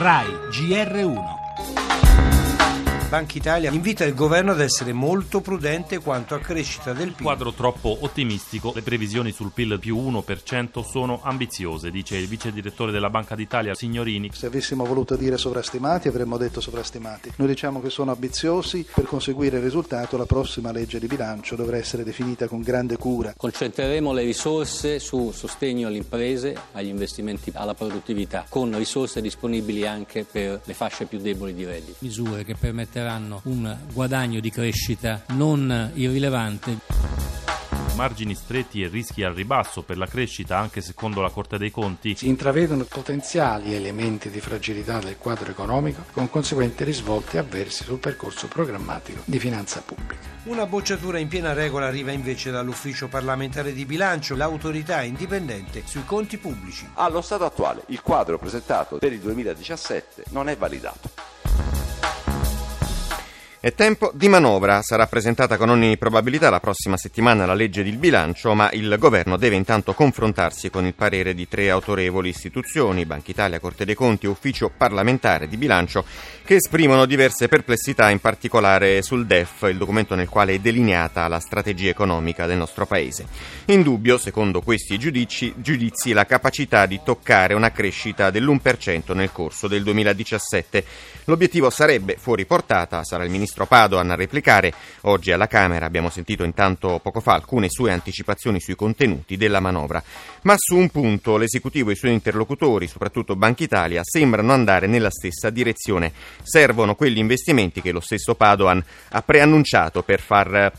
RAI GR1 Banca Italia invita il governo ad essere molto prudente quanto a crescita del PIL. Quadro troppo ottimistico, le previsioni sul PIL più 1% sono ambiziose, dice il vice direttore della Banca d'Italia Signorini. Se avessimo voluto dire sovrastimati avremmo detto sovrastimati. Noi diciamo che sono ambiziosi, per conseguire il risultato la prossima legge di bilancio dovrà essere definita con grande cura. Concentreremo le risorse su sostegno alle imprese, agli investimenti, alla produttività, con risorse disponibili anche per le fasce più deboli di reddito. Misure che permetteranno permetteranno un guadagno di crescita non irrilevante margini stretti e rischi al ribasso per la crescita anche secondo la Corte dei Conti. Si intravedono potenziali elementi di fragilità del quadro economico con conseguenti risvolti avversi sul percorso programmatico di finanza pubblica. Una bocciatura in piena regola arriva invece dall'ufficio parlamentare di bilancio, l'autorità indipendente sui conti pubblici. Allo stato attuale il quadro presentato per il 2017 non è validato. È tempo di manovra. Sarà presentata con ogni probabilità la prossima settimana la legge di bilancio, ma il governo deve intanto confrontarsi con il parere di tre autorevoli istituzioni, Banca Italia, Corte dei Conti e Ufficio parlamentare di bilancio, che esprimono diverse perplessità, in particolare sul DEF, il documento nel quale è delineata la strategia economica del nostro paese. In dubbio, secondo questi giudizi, giudizi la capacità di toccare una crescita dell'1% nel corso del 2017. L'obiettivo sarebbe fuori portata, sarà il ministro ministro Padoan a replicare. Oggi alla Camera abbiamo sentito intanto poco fa alcune sue anticipazioni sui contenuti della manovra. Ma su un punto l'esecutivo e i suoi interlocutori, soprattutto Banca Italia, sembrano andare nella stessa direzione. Servono quegli investimenti che lo stesso Padoan ha preannunciato per far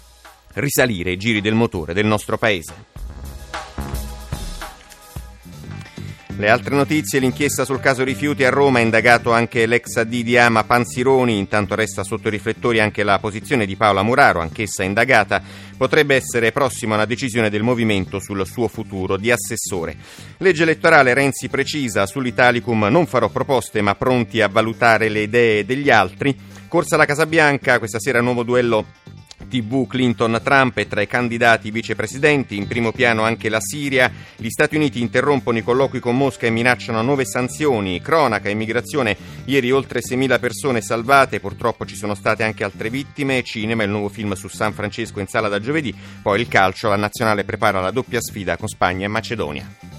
risalire i giri del motore del nostro paese. Le altre notizie, l'inchiesta sul caso rifiuti a Roma ha indagato anche l'ex AD di Ama Panzironi, intanto resta sotto i riflettori anche la posizione di Paola Muraro, anch'essa indagata, potrebbe essere prossima una decisione del movimento sul suo futuro di assessore. Legge elettorale Renzi precisa, sull'Italicum non farò proposte ma pronti a valutare le idee degli altri. Corsa alla Casa Bianca, questa sera nuovo duello TV Clinton-Trump e tra i candidati vicepresidenti, in primo piano anche la Siria, gli Stati Uniti interrompono i colloqui con Mosca e minacciano nuove sanzioni, cronaca, immigrazione, ieri oltre 6.000 persone salvate, purtroppo ci sono state anche altre vittime, cinema, il nuovo film su San Francesco in sala da giovedì, poi il calcio, la nazionale prepara la doppia sfida con Spagna e Macedonia.